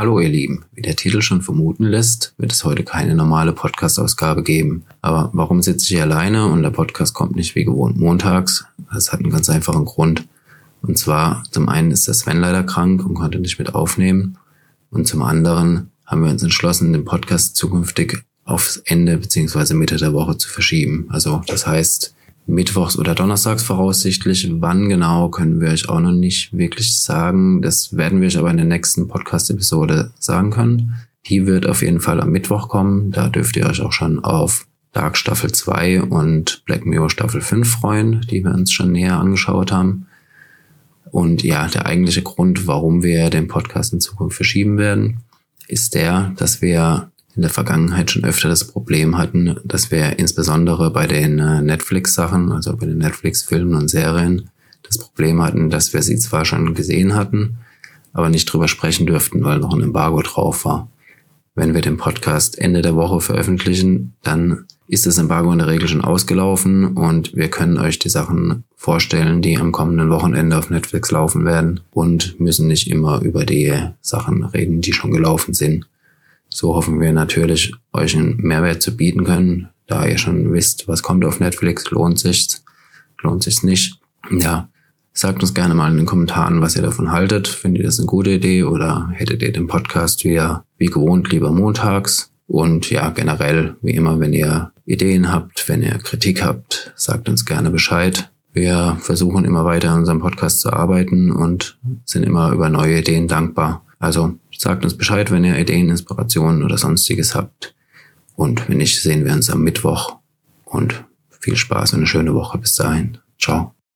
Hallo ihr Lieben, wie der Titel schon vermuten lässt, wird es heute keine normale Podcast-Ausgabe geben. Aber warum sitze ich alleine und der Podcast kommt nicht wie gewohnt montags? Das hat einen ganz einfachen Grund. Und zwar, zum einen ist der Sven leider krank und konnte nicht mit aufnehmen. Und zum anderen haben wir uns entschlossen, den Podcast zukünftig aufs Ende beziehungsweise Mitte der Woche zu verschieben. Also das heißt, mittwochs oder donnerstags voraussichtlich. Wann genau können wir euch auch noch nicht wirklich sagen. Das werden wir euch aber in der nächsten Podcast-Episode sagen können. Die wird auf jeden Fall am Mittwoch kommen. Da dürft ihr euch auch schon auf Dark Staffel 2 und Black Mirror Staffel 5 freuen, die wir uns schon näher angeschaut haben. Und ja, der eigentliche Grund, warum wir den Podcast in Zukunft verschieben werden, ist der, dass wir in der Vergangenheit schon öfter das Problem hatten, dass wir insbesondere bei den äh, Netflix-Sachen, also bei den Netflix-Filmen und Serien, das Problem hatten, dass wir sie zwar schon gesehen hatten, aber nicht drüber sprechen dürften, weil noch ein Embargo drauf war. Wenn wir den Podcast Ende der Woche veröffentlichen, dann ist das Embargo in der Regel schon ausgelaufen und wir können euch die Sachen vorstellen, die am kommenden Wochenende auf Netflix laufen werden und müssen nicht immer über die Sachen reden, die schon gelaufen sind. So hoffen wir natürlich, euch einen Mehrwert zu bieten können, da ihr schon wisst, was kommt auf Netflix, lohnt sich's, lohnt sich's nicht. Ja, sagt uns gerne mal in den Kommentaren, was ihr davon haltet. Findet ihr das eine gute Idee oder hättet ihr den Podcast wieder wie gewohnt lieber montags? Und ja, generell, wie immer, wenn ihr Ideen habt, wenn ihr Kritik habt, sagt uns gerne Bescheid. Wir versuchen immer weiter an unserem Podcast zu arbeiten und sind immer über neue Ideen dankbar. Also sagt uns Bescheid, wenn ihr Ideen, Inspirationen oder sonstiges habt. Und wenn nicht, sehen wir uns am Mittwoch. Und viel Spaß und eine schöne Woche bis dahin. Ciao.